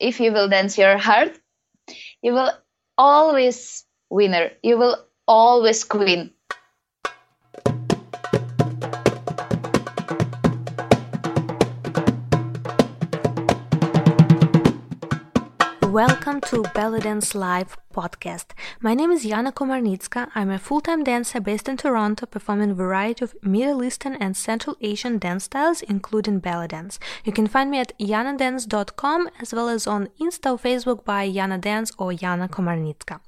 if you will dance your heart, you will always winner. You will always queen. Welcome to Belly Dance Live podcast. My name is Yana Komarnitska. I'm a full-time dancer based in Toronto, performing a variety of Middle Eastern and Central Asian dance styles, including belly dance. You can find me at yanadance.com as well as on Insta or Facebook by Yana Dance or Yana Komarnitska.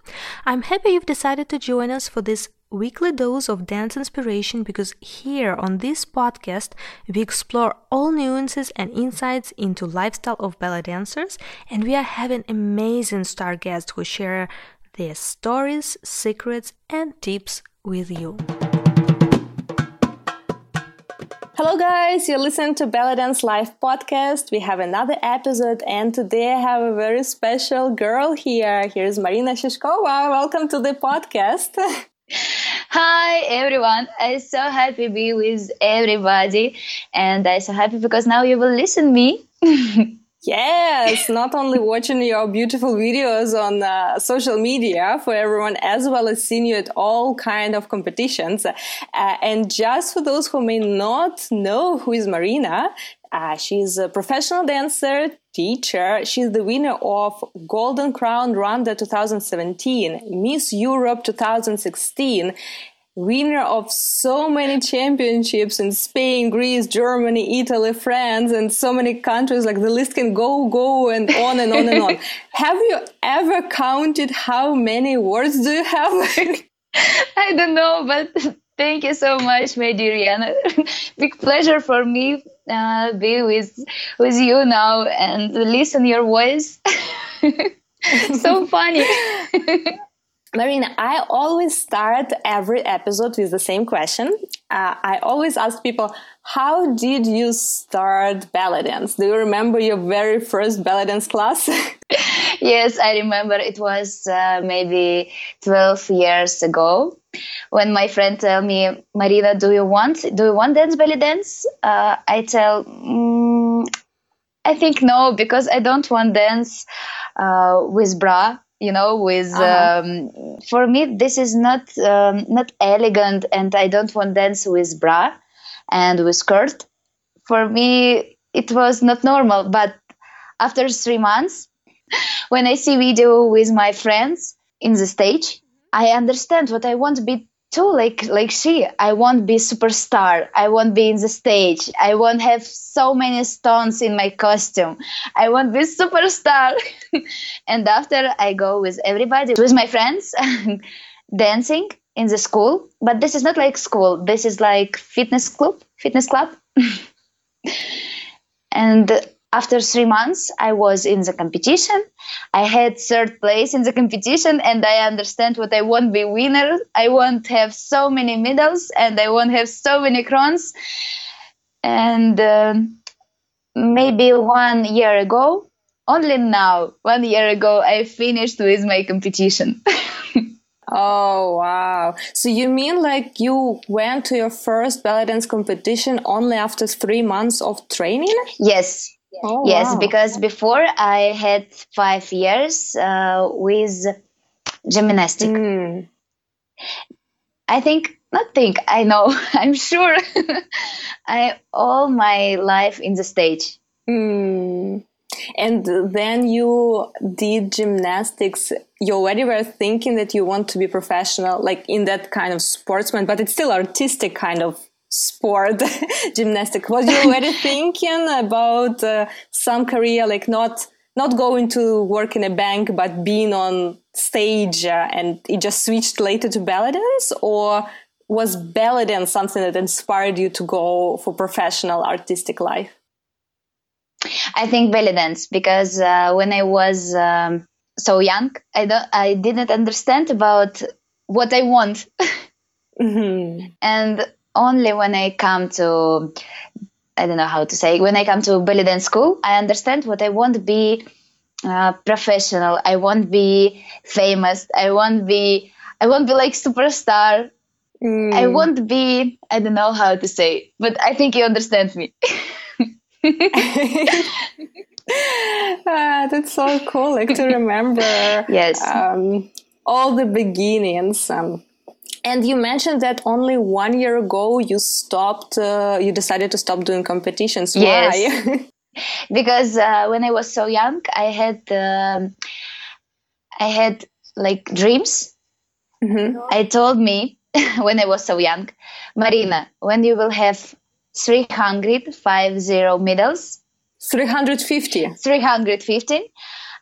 I'm happy you've decided to join us for this weekly dose of dance inspiration because here on this podcast we explore all nuances and insights into lifestyle of belly dancers and we are having amazing star guests who share their stories, secrets and tips with you. Hello guys, you're listening to Belly Dance Live podcast. We have another episode and today I have a very special girl here. Here's Marina Shishkova. Welcome to the podcast. Hi everyone! I'm so happy to be with everybody, and I'm so happy because now you will listen me. yes, not only watching your beautiful videos on uh, social media for everyone, as well as seeing you at all kind of competitions. Uh, and just for those who may not know who is Marina, uh, she's a professional dancer, teacher. She's the winner of Golden Crown Randa 2017, Miss Europe 2016, winner of so many championships in Spain, Greece, Germany, Italy, France, and so many countries. Like the list can go, go, and on and on and on. Have you ever counted how many awards do you have? I don't know, but thank you so much, my dear Yana. Big pleasure for me uh, be with with you now and listen your voice. so funny. Marina, I always start every episode with the same question. Uh, I always ask people, how did you start belly dance? Do you remember your very first belly dance class? yes, I remember. It was uh, maybe 12 years ago when my friend tell me, Marina, do you want do you want dance belly dance? Uh, I tell, mm, I think no because I don't want dance uh, with bra. You know, with uh-huh. um, for me this is not um, not elegant, and I don't want dance with bra and with skirt. For me, it was not normal. But after three months, when I see video with my friends in the stage, I understand what I want to be too like like she i won't be superstar. I won't be in the stage. I won't have so many stones in my costume. I won't be superstar. And after i go with everybody with my friends dancing in the school. But this is not like school. This is like fitness club fitness club. And after three months i was in the competition. I had third place in the competition and i understand what i won't be winner. I won't have so many medals and i won't have so many crowns. And uh, maybe one year ago only now one year ago i finished with my competition. Oh wow! So you mean like you went to your first belly dance competition only after three months of training? Yes, Oh, yes, wow. because before I had five years uh, with gymnastic. Mm. I think, not think, I know, I'm sure. I all my life in the stage. Mm. And then you did gymnastics. You already were thinking that you want to be professional, like in that kind of sportsman, but it's still artistic kind of sport gymnastic was you already thinking about uh, some career like not not going to work in a bank but being on stage uh, and it just switched later to belly dance or was belly dance something that inspired you to go for professional artistic life? I think belly dance because uh, when i was um, so young i don't i didn't understand about what i want. Mm-hmm. and only when I come to I don't know how to say when I come to belly dance school, I understand what I want to be uh, professional. I won't be famous. I won't be I won't be like superstar. Mm. I won't be I don't know how to say, but I think you understand me. yeah, that's so cool. Like to remember. yes. Um, all the beginnings. Um, and you mentioned that only one year ago you stopped. Uh, you decided to stop doing competitions. Yes. Why? because uh, when I was so young, I had um, I had like dreams. Mm-hmm. I told me when I was so young, Marina, when you will have 300, five zero medals, 350. 350,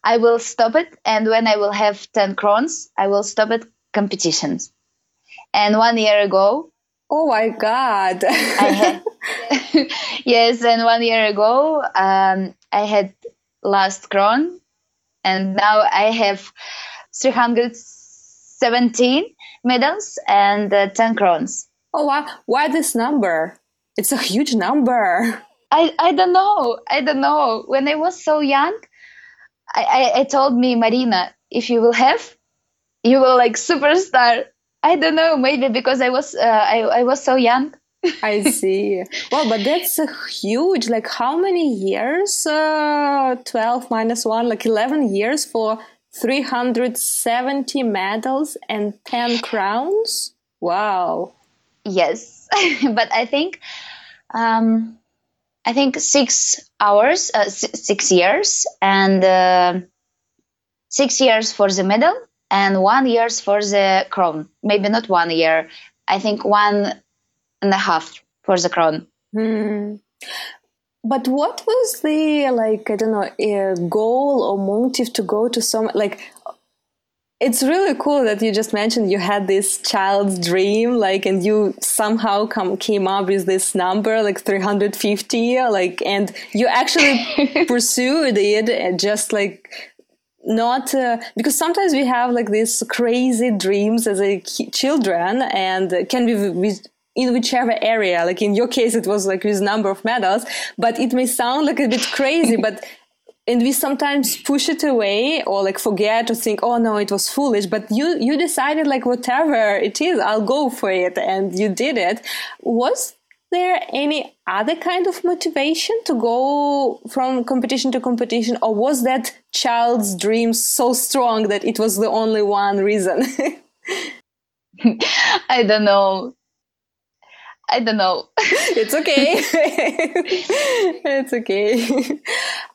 I will stop it. And when I will have 10 crowns, I will stop it competitions. And one year ago, Oh my God. Had, yes, and one year ago, um, I had last crown, and now I have 317 medals and uh, 10 crowns. oh wow. Why this number? It's a huge number. I, I don't know. I don't know. When I was so young, I, I, I told me, Marina, if you will have, you will like superstar. I don't know, maybe because I was uh, I, I was so young. I see. Well, but that's a huge. Like, how many years? Uh, 12 minus 1, like 11 years for 370 medals and 10 crowns? Wow. Yes, but I think um, I think six hours, uh, six years, and uh, six years for the medal and one years for the crown. Maybe not one year. I think one and a half for the crown. Hmm. But what was the like I don't know goal or motive to go to some like? It's really cool that you just mentioned you had this child's dream, like, and you somehow come came up with this number, like 350, like, and you actually pursued it, and just like not uh, because sometimes we have like these crazy dreams as a children and can be with in whichever area. Like in your case it was like with number of medals but it may sound like a bit crazy but and we sometimes push it away or like forget or think oh no it was foolish. But you you decided like whatever it is i'll go for it and you did it. Was there any other kind of motivation to go from competition to competition or was that child's dream so strong that it was the only one reason I don't know. I don't know. it's okay it's okay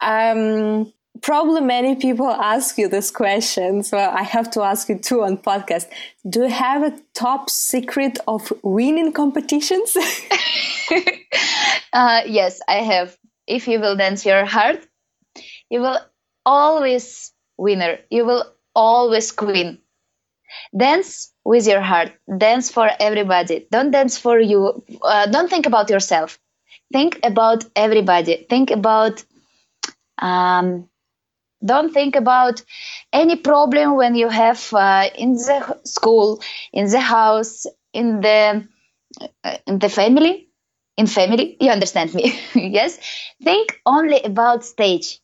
um probably many people ask you this question so i have to ask you too on podcast do you have a top secret of winning competitions uh, yes, I have. If you will dance your heart, you will always winner. You will always queen. Dance with your heart. Dance for everybody. Don't dance for you. Uh, don't think about yourself. Think about everybody. Think about. Um, don't think about any problem when you have uh, in the school, in the house, in the uh, in the family in family you understand me yes? Think only about stage.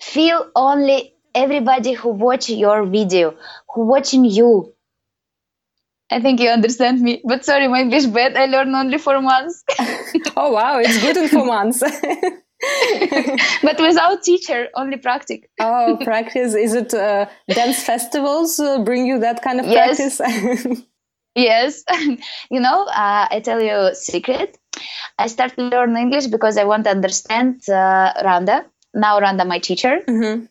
Feel only everybody who watch your video who watching you. I think you understand me but sorry my english bad. I learned only four months. Oh wow it's good in four months but without teacher only practice oh practice. Is it uh, dance festivals uh, bring you that kind of Yes. practice? Yes. You know uh, i tell you a secret. I started to learn english because i want to understand uh, randa. Now randa my teacher. Mhm.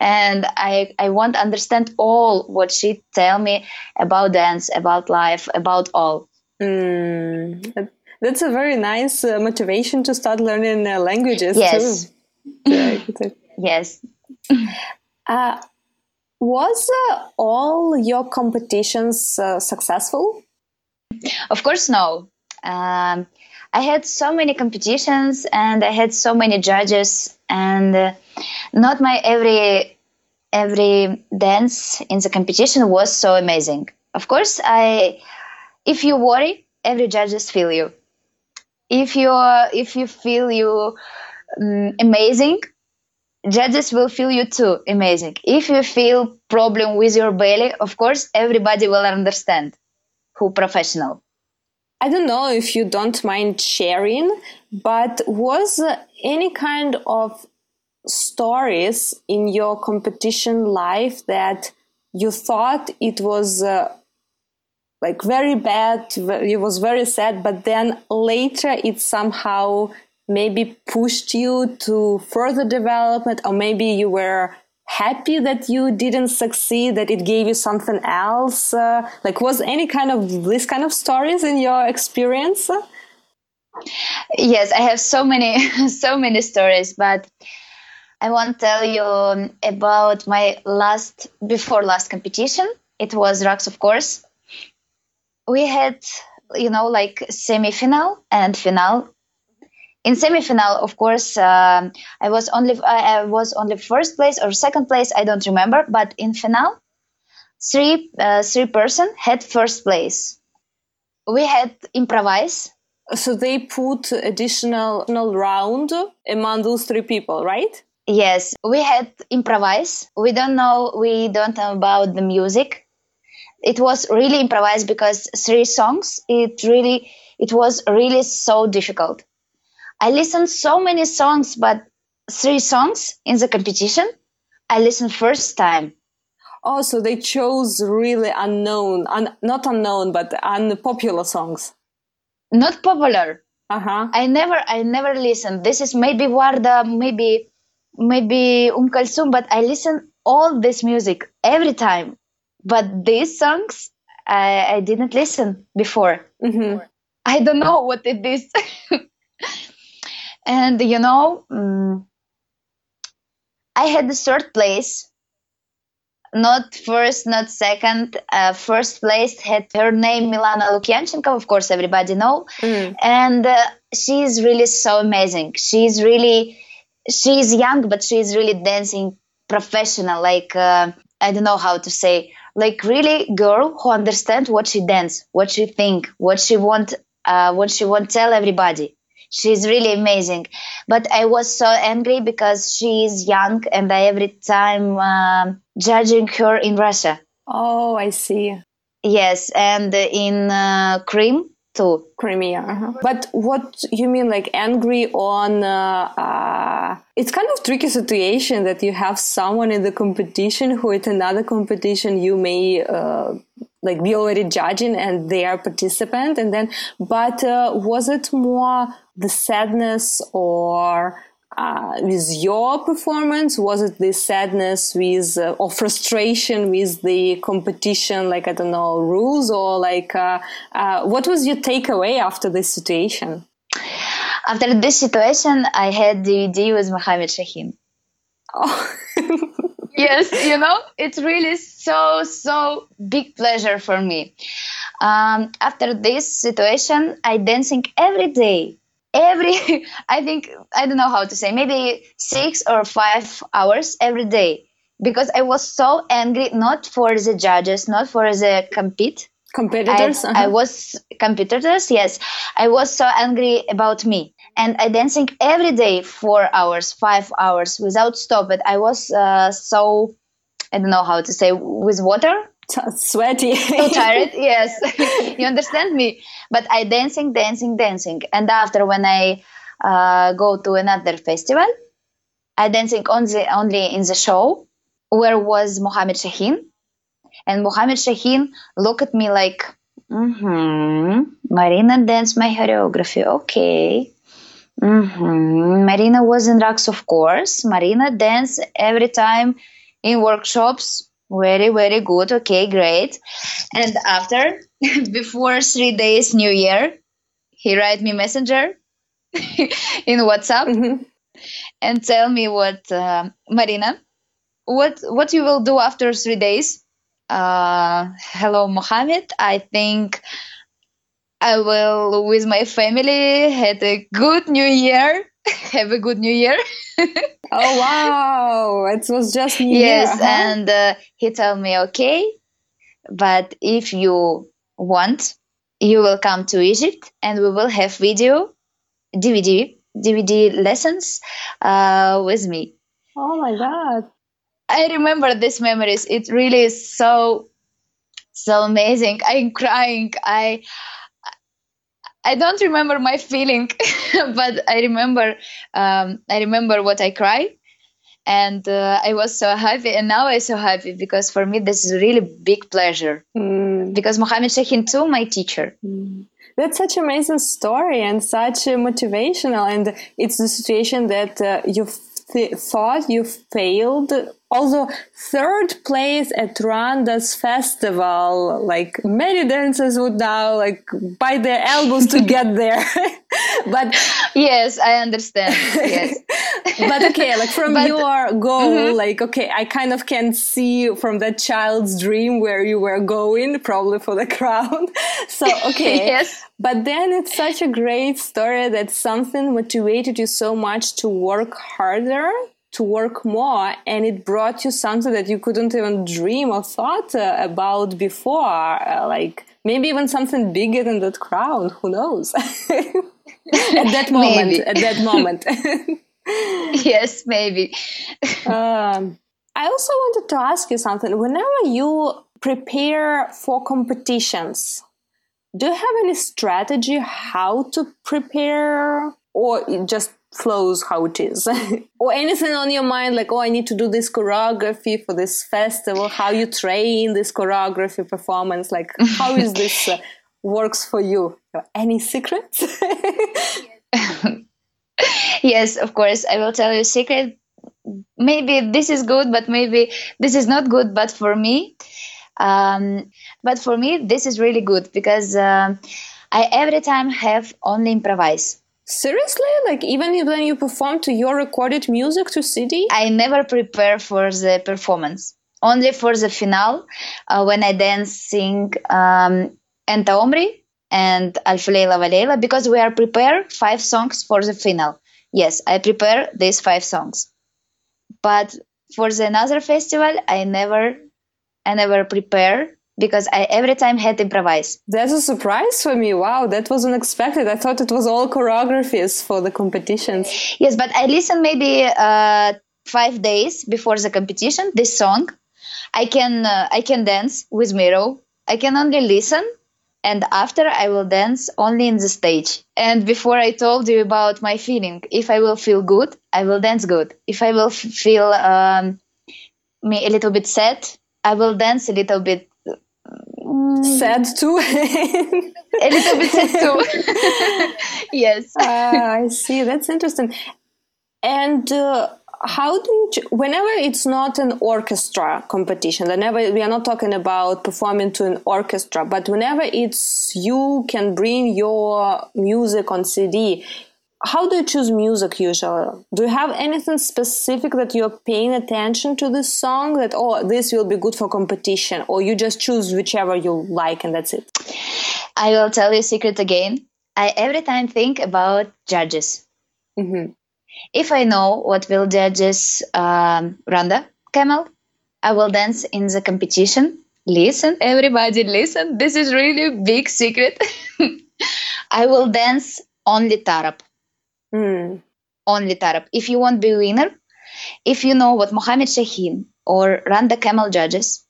and I, I want to understand all what she tell me about dance about life about all. Mm, that's a very nice uh, motivation to start learning uh, languages Yes. too. Yes Uh, was uh, all your competitions uh, successful? of course no um, i had so many competitions and i had so many judges and uh, not my every every dance in the competition was so amazing of course i if you worry every judges feel you if you if you feel you um, amazing judges will feel you too amazing. If you feel problem with your belly of course everybody will understand who professional. I don't know if you don't mind sharing, but was any kind of stories in your competition life that you thought it was uh, like very bad, it was very sad, but then later it somehow maybe pushed you to further development, or maybe you were happy that you didn't succeed, that it gave you something else? Uh, like, was any kind of this kind of stories in your experience? Yes, I have so many, so many stories, but I want to tell you about my last, before last competition. It was RAKS, of course. We had, you know, like semi-final and final. In semi-final, of course, uh, I was only I was only first place or second place. I don't remember. But in final, three uh, three person had first place. We had improvise. So they put additional round among those three people, right? Yes, we had improvise. We don't know. We don't know about the music. It was really improvised because three songs. It really, it was really so difficult. I listened so many songs, but three songs in the competition, I listened first time. Oh, so they chose really unknown, un- not unknown, but unpopular songs. Not popular. Uh huh. I never, I never listened. This is maybe Warda, maybe maybe Um Kalsum, but I listen all this music every time. But these songs, I, I didn't listen before. Mm-hmm. I don't know what it is. and you know, um, I had the third place. Not first, not second. Uh, first place had her name Milana Lukyanchenko. Of course, everybody know, mm. and uh, she's really so amazing. She's really she's young, but she's really dancing professional. Like uh, I don't know how to say, like really girl who understands what she dance, what she think, what she want, uh, what she want tell everybody. She's really amazing. But I was so angry because she is young, and I every time uh, judging her in Russia. Oh, I see. Yes, and in uh, Cream too. Crimea. Uh-huh. But what you mean, like angry on? Uh, uh, it's kind of tricky situation that you have someone in the competition who at another competition you may uh, like be already judging and they are participant, and then. But uh, was it more the sadness or? Uh, with your performance? Was it the sadness with uh, or frustration with the competition, like I don't know rules, or like uh, uh what was your takeaway after this situation? After this situation, I had DVD with Mohammed Shaheen. Oh. yes, you know, it's really so so big pleasure for me. Um, after this situation, I dancing every day every i think i don't know how to say maybe six or five hours every day. Because i was so angry not for the judges not for the compete. Competitors I, uh-huh. I was competitors yes. I was so angry about me. And i dancing every day four hours five hours without stop. But i was uh, so i don't know how to say with water sweaty. So tired yes. You understand me? But i dancing dancing dancing. And after when i uh, go to another festival i dancing only only in the show where was mohammed shaheen. And mohammed shaheen look at me like mm-hmm marina dance my choreography okay. Mm-hmm. marina was in RAKS of course. Marina dance every time in workshops very, very good. Okay, great. And after, before three days, New Year, he write me messenger in WhatsApp mm-hmm. and tell me what, uh, Marina, what what you will do after three days. Uh, hello, Mohammed. I think I will with my family had a good New Year. Have a good New Year. oh wow! It was just New yes, year, huh? and uh, he told me, okay, but if you want, you will come to Egypt, and we will have video, DVD, DVD lessons uh, with me. Oh my god! I remember these memories. It really is so, so amazing. I'm crying. I I don't remember my feeling, but I remember um, I remember what I cried, and uh, I was so happy, and now I'm so happy because for me this is a really big pleasure mm. because Mohammed Shahin too, my teacher. Mm. That's such amazing story and such motivational, and it's the situation that uh, you th- thought you failed also third place at Randa's festival. Like many dancers would now like bite their elbows to get there. but yes, I understand. Yes. but okay, like from but, your goal, mm-hmm. like okay, I kind of can see from that child's dream where you were going, probably for the crown. so okay. yes. But then it's such a great story that something motivated you so much to work harder to work more and it brought you something that you couldn't even dream or thought uh, about before uh, like maybe even something bigger than that crown who knows? At that moment maybe. at that moment. Yes maybe. Um, i also wanted to ask you something. Whenever you prepare for competitions do you have any strategy how to prepare or just flows how it is. Or anything on your mind like oh i need to do this choreography for this festival. How you train this choreography performance. Like how is this uh, works for you? Any secrets? Yes of course i will tell you a secret. Maybe this is good but maybe this is not good but for me um, but for me this is really good because uh, i every time have only improvise Seriously? Like even when you perform to your recorded music to CD? I never prepare for the performance. Only for the finale, uh, when I dance, sing um, Enta Omri and Alf Leila Valela, because we are prepared five songs for the final. Yes, I prepare these five songs. But for the another festival, I never, I never prepare because I every time had improvise. That's a surprise for me. Wow, that was unexpected. I thought it was all choreographies for the competitions. Yes, but I listened maybe uh, five days before the competition. This song, I can uh, I can dance with Miro. I can only listen, and after I will dance only in the stage. And before I told you about my feeling, if I will feel good, I will dance good. If I will f- feel um, me a little bit sad, I will dance a little bit sad too. a little bit sad too. yes. Uh, I see. That's interesting. And uh, how do you, whenever it's not an orchestra competition, whenever we are not talking about performing to an orchestra, but whenever it's you can bring your music on CD, how do you choose music usually? Do you have anything specific that you're paying attention to this song that, oh, this will be good for competition, or you just choose whichever you like and that's it? I will tell you a secret again. I every time think about judges. Mm-hmm. If I know what will judges um, Randa Kamel, I will dance in the competition. Listen, everybody, listen. This is really big secret. I will dance only tarab. Mm. Only tarab. If you want to be winner, if you know what Mohammed Shahin or Randa Kamel judges,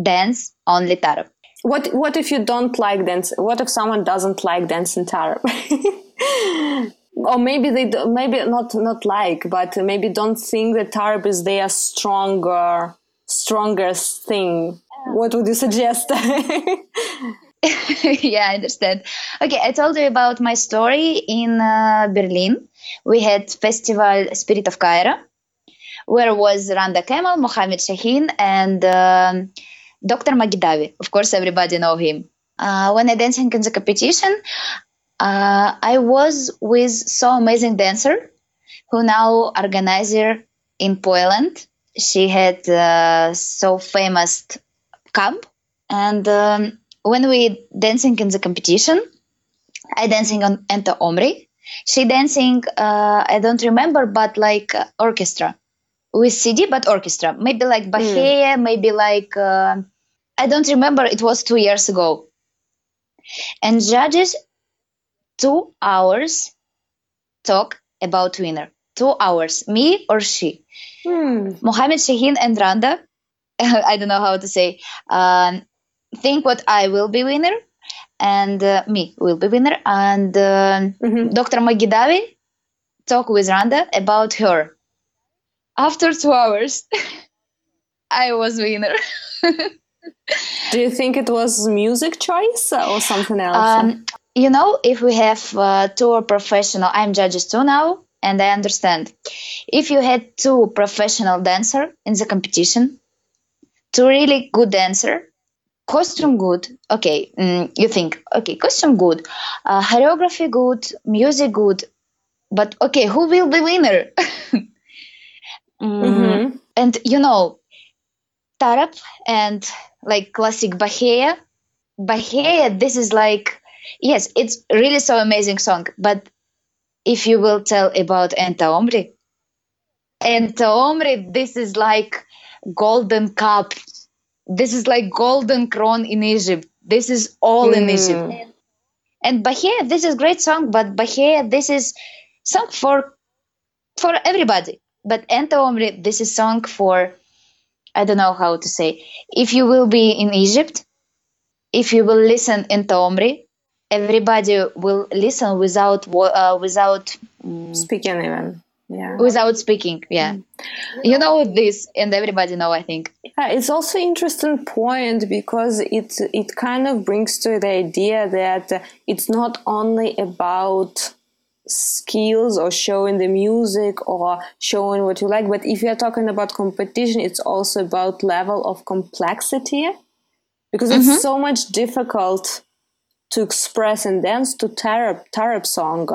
dance only tarab. What what if you don't like dance? What if someone doesn't like dancing tarab? or maybe they do, maybe not not like, but maybe don't think that tarab is their stronger strongest thing. What would you suggest? yeah, I understand. Okay, I told you about my story in uh, Berlin. We had festival Spirit of Cairo, where was Randa Kamel, Mohammed Shaheen, and uh, Dr. Mo Geddawi. Of course, everybody know him. Uh, when I dancing in the competition, uh, I was with so amazing dancer who now organizer in Poland. She had uh, so famous camp and um, when we dancing in the competition, I dancing on Enta Omri. She dancing, uh, I don't remember, but like uh, orchestra with CD, but orchestra. Maybe like hmm. Bahia, mm. maybe like, uh, I don't remember, it was two years ago. And judges, two hours talk about winner. Two hours, me or she. Mm. Mohammed Shahin and Randa, I don't know how to say, um, think what I will be winner and uh, me will be winner and uh, mm-hmm. Dr. Mo Geddawi talk with Randa about her. after two hours, I was winner. Do you think it was music choice or something else? Um, you know, if we have uh, two professional, I'm judges too now, and I understand. If you had two professional dancer in the competition, two really good dancer, costume good, okay, mm, you think, okay, costume good, uh, choreography good, music good, but okay, who will be winner? mm, mm-hmm. And you know, Tarab and like classic Bahia. Bahia, this is like, yes, it's really so amazing song. But if you will tell about Enta Omri, Enta Omri, this is like golden cup. This is like golden crown in Egypt. This is all mm. in Egypt. And Bahia, this is great song, but Bahia, this is song for for everybody. But Enta Omri, this is song for I don't know how to say. If you will be in Egypt, if you will listen in Omri, everybody will listen without uh, without um, speaking even. Yeah. Without speaking, yeah. Mm. You know this, and everybody know. I think. Yeah, it's also interesting point because it it kind of brings to the idea that it's not only about skills or showing the music or showing what you like but if you're talking about competition it's also about level of complexity because mm-hmm. it's so much difficult to express and dance to tarab tarab song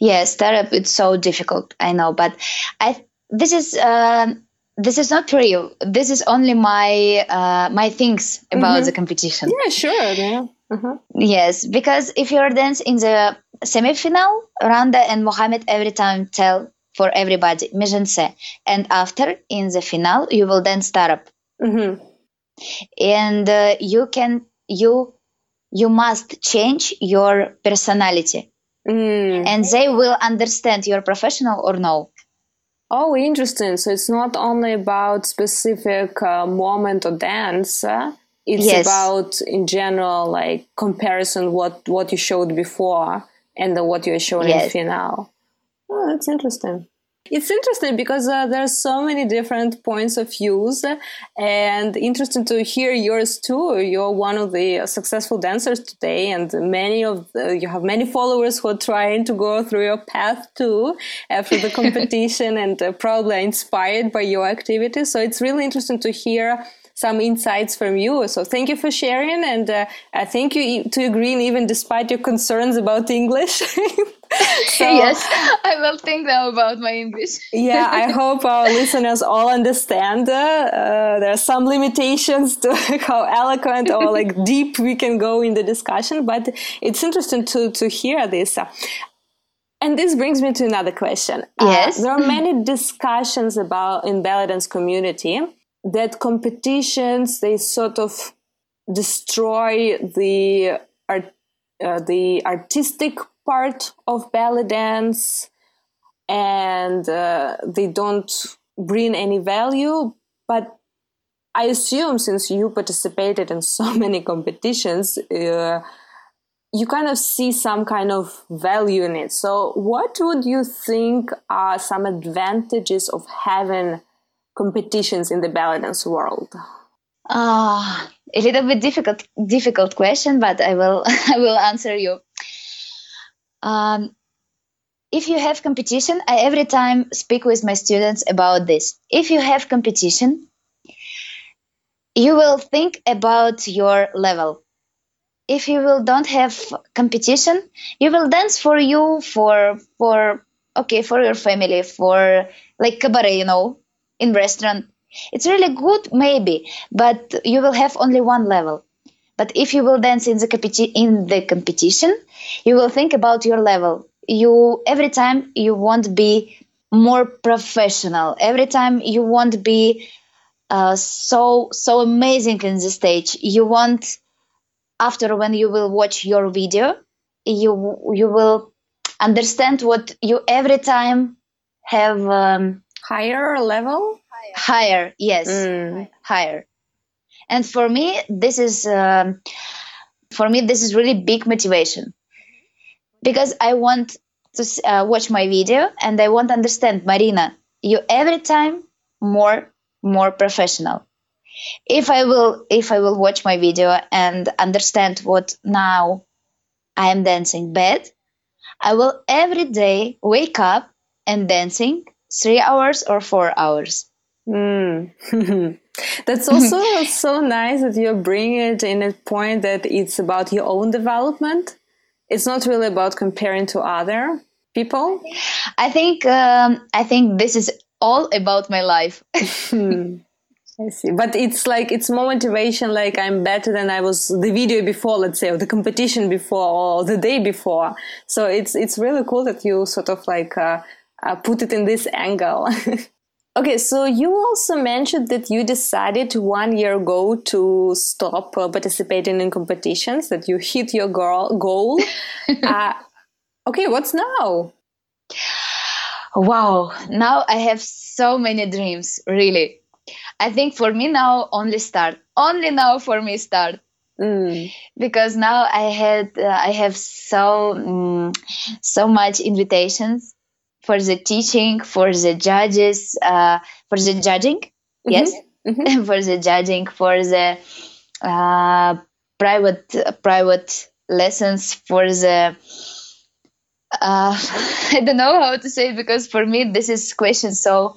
yes tarab it's so difficult i know but i this is uh, this is not for you this is only my uh, my things about mm-hmm. the competition yeah sure yeah uh-huh. Yes, because if you're dance in the semi-final, Randa and Mohammed every time tell for everybody and after in the final you will dance Tarab, mm-hmm. and uh, you can you you must change your personality, mm. and they will understand you're professional or no. Oh, interesting. So it's not only about specific uh, moment or dance. Uh? it's yes. about in general like comparison what what you showed before and then what you're showing yes. in final oh that's interesting it's interesting because uh, there are so many different points of views and interesting to hear yours too. You're one of the successful dancers today and many of the, you have many followers who are trying to go through your path too after the competition and uh, probably inspired by your activities. So it's really interesting to hear some insights from you. So thank you for sharing, and uh, I thank you to Green even despite your concerns about English. so, yes, I will think now about my English. yeah, I hope our listeners all understand. Uh, uh, there are some limitations to how eloquent or like deep we can go in the discussion, but it's interesting to to hear this. And this brings me to another question. Uh, yes. Uh, there are many discussions about in dance community that competitions they sort of destroy the art, uh, the artistic part of belly dance and uh, they don't bring any value. But i assume since you participated in so many competitions uh, you kind of see some kind of value in it. So what would you think are some advantages of having competitions in the belly dance world? Uh, a little bit difficult difficult question, but I will I will answer you. Um, if you have competition, I every time speak with my students about this. If you have competition, you will think about your level. If you will don't have competition, you will dance for you for for okay for your family for like cabaret, you know, in restaurant. It's really good maybe but you will have only one level. But if you will dance in the competi- in the competition you will think about your level. You every time you want be more professional. Every time you want be uh, so so amazing in the stage. You want after when you will watch your video you you will understand what you every time have um, higher level? Higher yes. Mm. higher. And for me this is um, for me this is really big motivation. Because i want to uh, watch my video and i want to understand marina you every time more more professional. If i will if i will watch my video and understand what now i am dancing bad i will every day wake up and dancing three hours or four hours mm. that's also so nice that you bring it in a point that it's about your own development it's not really about comparing to other people i think um, i think this is all about my life hmm. I see. But it's like, it's more motivation, like I'm better than I was the video before, let's say, or the competition before, or the day before. So it's, it's really cool that you sort of like, uh, uh, put it in this angle. okay, so you also mentioned that you decided one year ago to stop uh, participating in competitions, that you hit your goal. goal. Uh, okay, what's now? Wow, now I have so many dreams, really. I think for me now only start. Only now for me start. Mm. Because now I had uh, I have so um, so much invitations for the teaching, for the judges, uh, for the judging, mm-hmm. yes, mm-hmm. for the judging, for the uh, private private lessons, for the uh, I don't know how to say it because for me this is question so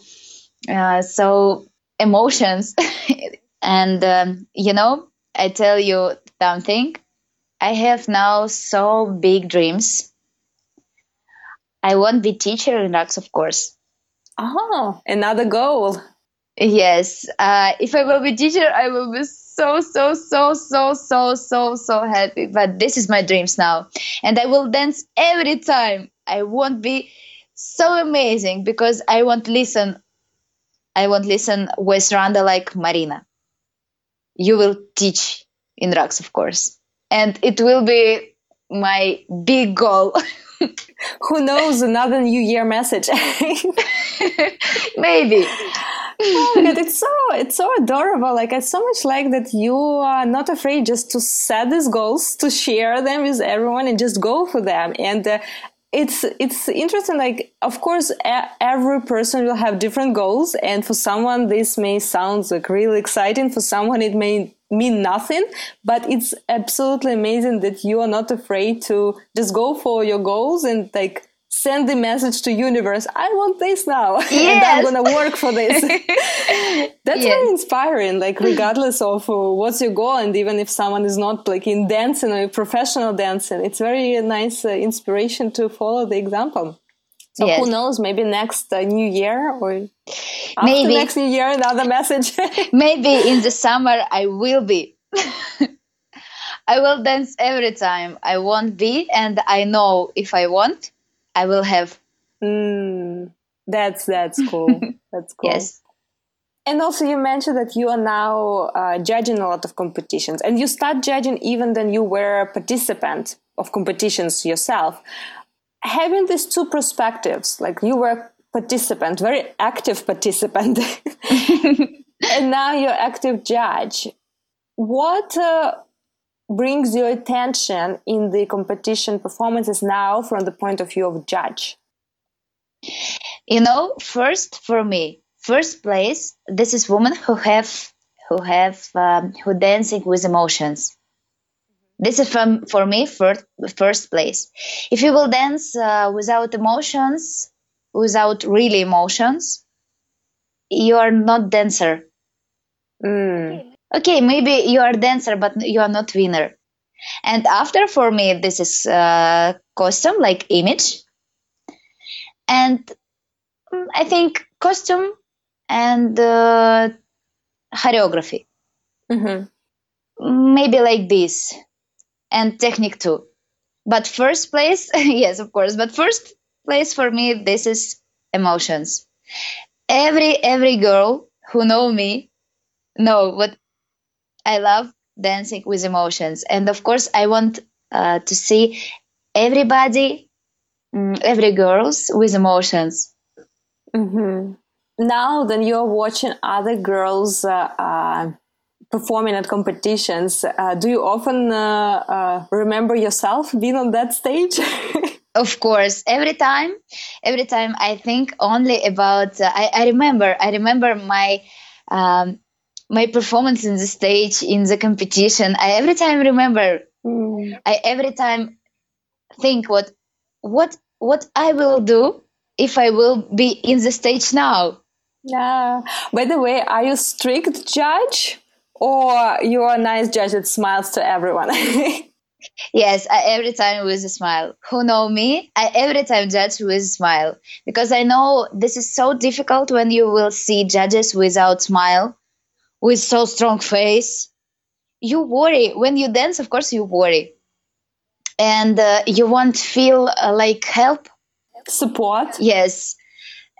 uh, so emotions and um, you know I tell you something I have now so big dreams I won't be teacher in RAKS of course. Oh another goal. Yes uh, if I will be teacher I will be so so so so so so so happy. But this is my dreams now. And i will dance every time. I won't be so amazing because i won't listen. I won't listen with randa like marina. You will teach in RAKS of course. And it will be my big goal who knows another new year message maybe oh my god, it's so it's so adorable. Like I so much like that you are not afraid just to set these goals, to share them with everyone, and just go for them. And uh, it's it's interesting. Like of course, a- every person will have different goals, and for someone this may sound like really exciting. For someone, it may mean nothing but it's absolutely amazing that you are not afraid to just go for your goals and like send the message to universe i want this now yes. and i'm gonna work for this that's yes. very inspiring like regardless of uh, what's your goal and even if someone is not like in dancing or professional dancing it's very nice uh, inspiration to follow the example so yes. who knows maybe next uh, new year or maybe next new year another message maybe in the summer i will be i will dance every time i won't be and i know if i want I will have. Mm, that's that's cool. that's cool. Yes. And also, you mentioned that you are now uh, judging a lot of competitions, and you start judging even then you were a participant of competitions yourself. Having these two perspectives, like you were participant, very active participant, and now you're active judge. What uh, brings your attention in the competition performances now from the point of view of judge? You know, first for me, first place, this is women who have who have um, who dancing with emotions. This is from for me first first place. If you will dance uh, without emotions, without really emotions, you are not dancer. Mm okay maybe you are dancer but you are not winner and after for me this is uh, costume like image and mm, i think costume and uh, choreography mm-hmm. maybe like this and technique too but first place yes of course but first place for me this is emotions every every girl who know me know what I love dancing with emotions. And of course, I want uh, to see everybody, um, every girls with emotions. Mm-hmm. Now, then you're watching other girls uh, uh, performing at competitions. Uh, do you often uh, uh, remember yourself being on that stage? of course every time every time i think only about uh, I, I remember i remember my um, my performance in the stage in the competition i every time remember mm. i every time think what what what i will do if i will be in the stage now yeah by the way are you strict judge or you're a nice judge that smiles to everyone Yes, I, every time with a smile. Who know me? I every time judge with a smile because I know this is so difficult when you will see judges without smile, with so strong face. You worry when you dance. Of course, you worry, and uh, you want to feel uh, like help, support. Yes,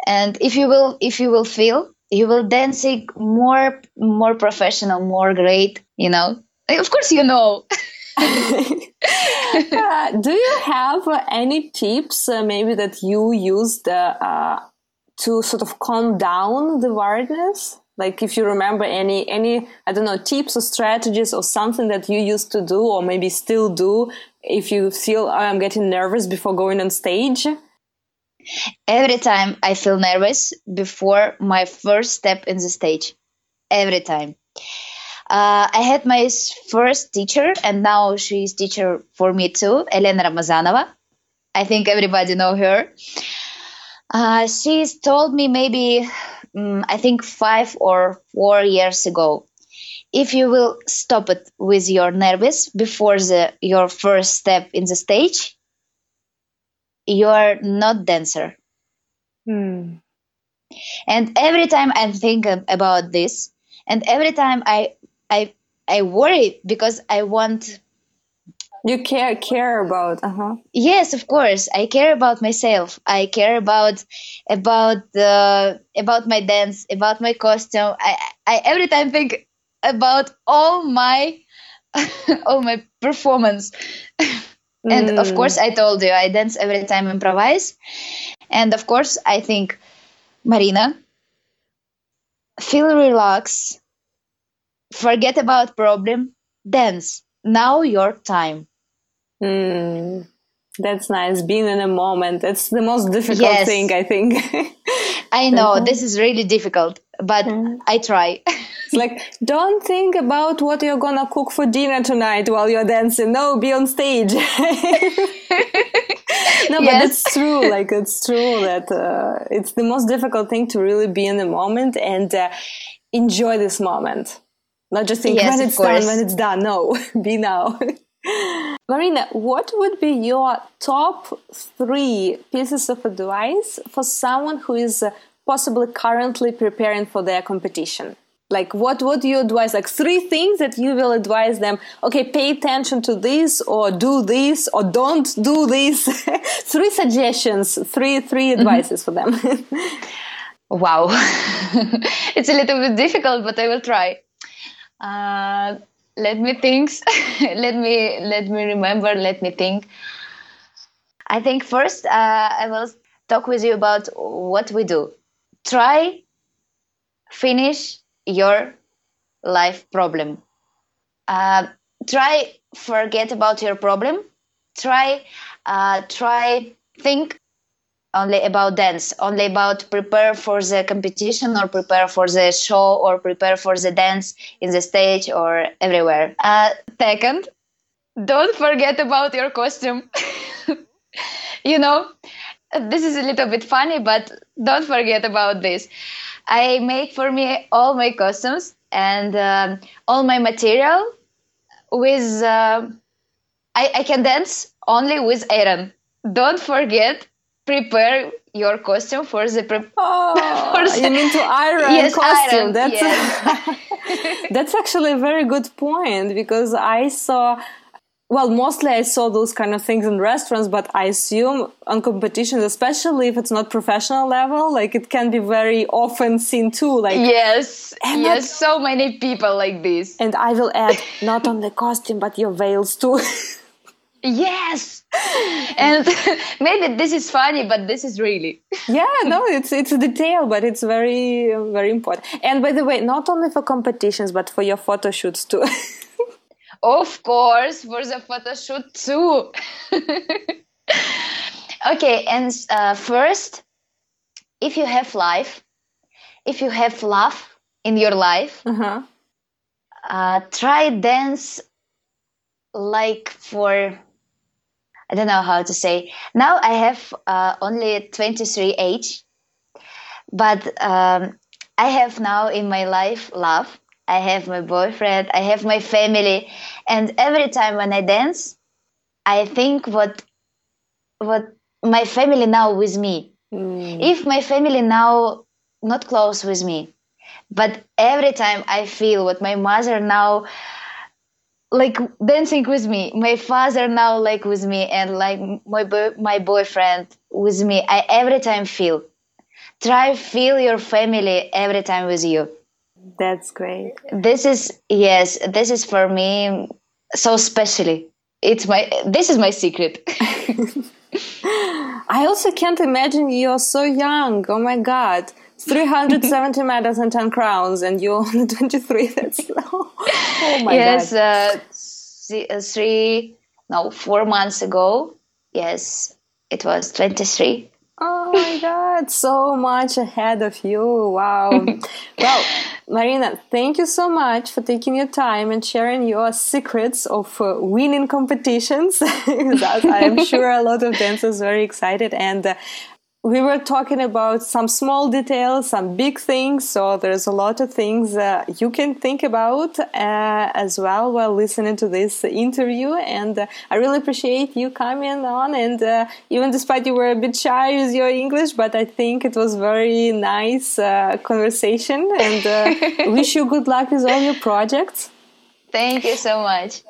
and if you will, if you will feel, you will dancing more, more professional, more great. You know, of course, you know. uh, do you have uh, any tips uh, maybe that you used uh, to sort of calm down the wiredness? Like if you remember any any I don't know tips or strategies or something that you used to do or maybe still do if you feel oh, I'm getting nervous before going on stage. Every time I feel nervous before my first step in the stage. Every time uh, I had my first teacher, and now she's teacher for me too, Elena Ramazanova. I think everybody know her. Uh, she's told me maybe, um, I think five or four years ago, if you will stop it with your nervous before the your first step in the stage, you are not dancer. Hmm. And every time I think about this, and every time I I I worry because I want you care care about uh-huh. Yes of course. I care about myself. I care about about the about my dance about my costume. I i every time think about all my all my performance and mm. of course i told you i dance every time improvise. And of course i think marina feel relaxed forget about problem dance. Now your time. Mm, that's nice being in a moment. It's the most difficult yes. thing i think. I know uh-huh. this is really difficult but mm. i try it's like don't think about what you're gonna cook for dinner tonight while you're dancing no be on stage no but yes. it's true like it's true that uh, it's the most difficult thing to really be in the moment and uh, enjoy this moment not just think yes, when it's done, when it's done. No, be now. Marina, what would be your top three pieces of advice for someone who is uh, possibly currently preparing for their competition? Like, what would you advise? Like, three things that you will advise them. Okay, pay attention to this, or do this, or don't do this. three suggestions, three three mm-hmm. advices mm-hmm. for them. wow, it's a little bit difficult, but I will try. Uh, let me think. let me let me remember. Let me think. I think first uh, I will talk with you about what we do. Try finish your life problem. Uh, try forget about your problem. Try uh, try think only about dance, only about prepare for the competition or prepare for the show or prepare for the dance in the stage or everywhere. Uh, second, don't forget about your costume. you know, this is a little bit funny, but don't forget about this. I make for me all my costumes and um, all my material with. Uh, I, I can dance only with iron. Don't forget prepare your costume for the pre- oh, for the, you mean to iron yes, costume iron, that's yes. that's actually a very good point because i saw well mostly i saw those kind of things in restaurants but i assume on competitions especially if it's not professional level like it can be very often seen too like yes yes not, so many people like this and i will add not on the costume but your veils too Yes, and maybe this is funny, but this is really. yeah, no, it's it's a detail, but it's very very important. And by the way, not only for competitions, but for your photo shoots too. Of course, for the photo shoot too. Okay, and uh, first, if you have life, if you have love in your life, Uh-huh. uh, try dance like for I don't know how to say. Now I have uh, only 23 age, but um, I have now in my life love. I have my boyfriend. I have my family, and every time when I dance, I think what what my family now with me. Mm. If my family now not close with me, but every time I feel what my mother now like dancing with me, my father now like with me, and like my boy, my boyfriend with me. I every time feel. Try feel your family every time with you. That's great. This is yes, this is for me so specially. It's my this is my secret. I also can't imagine you're so young. Oh my god. 370 medals and 10 crowns, and you're only 23. That's oh my yes, god. uh, th- uh, three no four months ago. Yes, it was twenty three. Oh my god, so much ahead of you. Wow. well, Marina, thank you so much for taking your time and sharing your secrets of uh, winning competitions. I'm sure a lot of dancers are very excited and uh, we were talking about some small details, some big things. So there's a lot of things uh, you can think about uh, as well while listening to this interview. And uh, I really appreciate you coming on. And uh, even despite you were a bit shy with your English, but I think it was very nice uh, conversation. And uh, wish you good luck with all your projects. Thank you so much.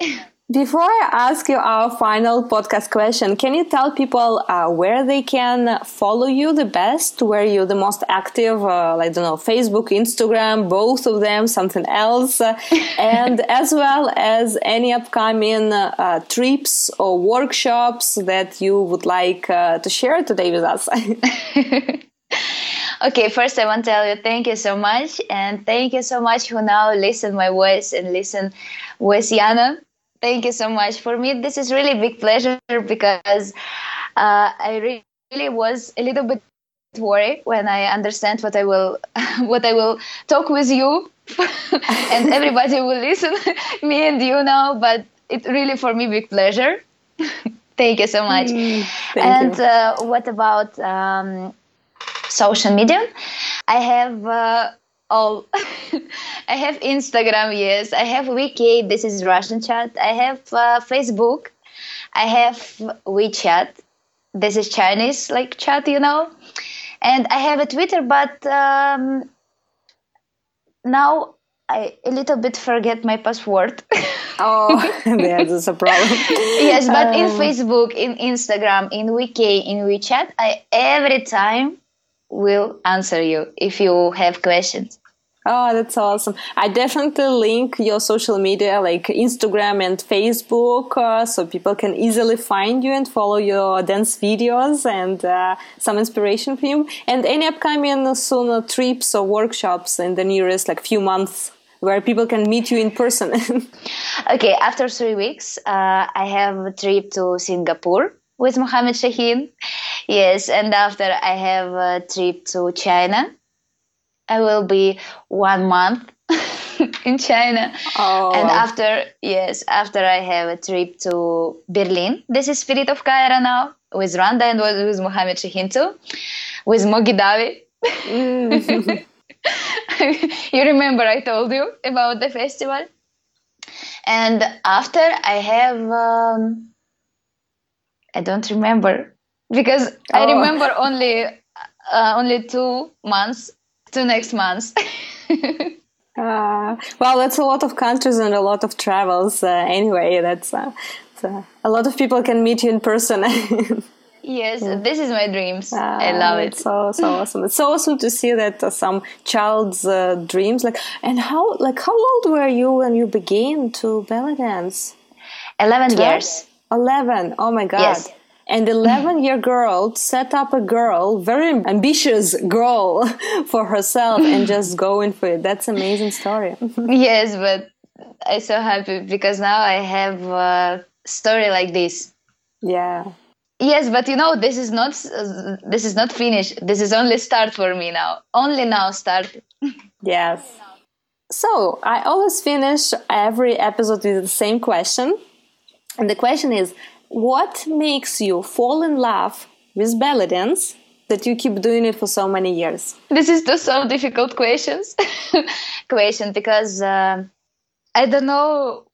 Before I ask you our final podcast question, can you tell people uh, where they can follow you the best, where you're the most active, uh, I don't know, Facebook, Instagram, both of them, something else, and as well as any upcoming uh, trips or workshops that you would like uh, to share today with us? okay, first I want to tell you thank you so much, and thank you so much who now listen my voice and listen with Yana Thank you so much. For me, this is really big pleasure because uh, I really, really was a little bit worried when I understand what I will what I will talk with you, and everybody will listen, me and you now. But it really for me big pleasure. thank you so much. Mm, and uh, what about um, social media? I have. Uh, all. I have Instagram, yes. I have Wiki, this is Russian chat. I have uh, Facebook. I have WeChat. This is Chinese like chat, you know. And I have a Twitter, but um, now I a little bit forget my password. oh, yeah, that's a problem. yes, but um, in Facebook, in Instagram, in Wiki, in WeChat, I every time will answer you if you have questions. Oh, that's awesome. I definitely link your social media like Instagram and Facebook uh, so people can easily find you and follow your dance videos and uh, some inspiration from you. And any upcoming soon trips or workshops in the nearest like few months where people can meet you in person. okay, after three weeks, uh, I have a trip to Singapore with Mohammed Shaheen. Yes, and after I have a trip to China I will be one month in China. Oh, and wow. after, yes, after I have a trip to Berlin. This is Spirit of Cairo now with Randa and with Mohamed Shaheen too, with Mo Geddawi. Mm. you remember I told you about the festival? And after I have, um, I don't remember because oh. I remember only uh, only two months to next month. uh, well, that's a lot of countries and a lot of travels. Uh, anyway, that's uh, a lot of people can meet you in person. yes, yeah. this is my dreams. I love it. So so awesome. It's so awesome to see that uh, some child's uh, dreams. Like, and how like how old were you when you began to belly dance? Eleven 12? years. Eleven. Oh my god. Yes and mm. 11 year girl set up a girl very ambitious girl for herself and just going for it that's amazing story yes but i'm so happy because now i have a story like this yeah Yes, but you know this is not this is not finished. This is only start for me now. Only now start. yes. So I always finish every episode with the same question, and the question is, what makes you fall in love with belly dance that you keep doing it for so many years? This is the so difficult questions question because uh, I don't know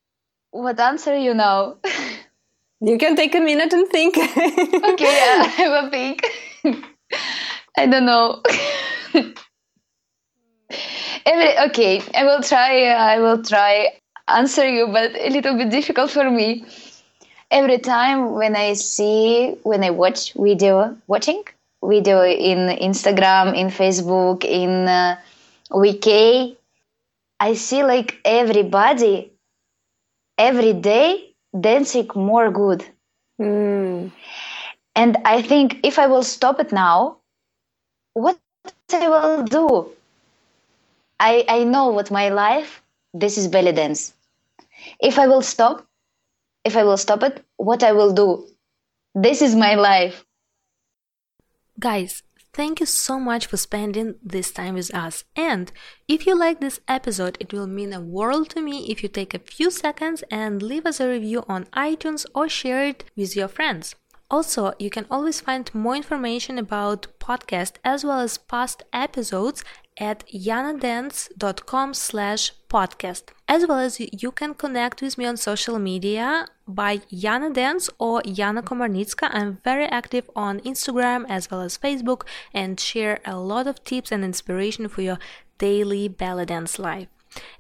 what answer you know. You can take a minute and think. okay, I will think. I don't know. Every, okay, I will try. I will try answer you, but a little bit difficult for me. Every time when I see, when I watch video, watching video in Instagram, in Facebook, in uh, VK, I see like everybody every day dancing more good. Mm. And I think if I will stop it now, what I will do? I, I know what my life, this is belly dance. If I will stop, if I will stop it, what I will do? This is my life. Guys, Thank you so much for spending this time with us. And if you like this episode, it will mean a world to me if you take a few seconds and leave us a review on iTunes or share it with your friends. Also, you can always find more information about podcast as well as past episodes at yanadance.com slash podcast. As well as you can connect with me on social media by Yana Dance or Yana Komarnitska. I'm very active on Instagram as well as Facebook and share a lot of tips and inspiration for your daily belly dance life.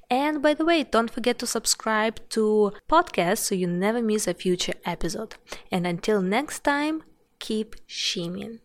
And by the way, don't forget to subscribe to podcast so you never miss a future episode. And until next time, keep shimmying.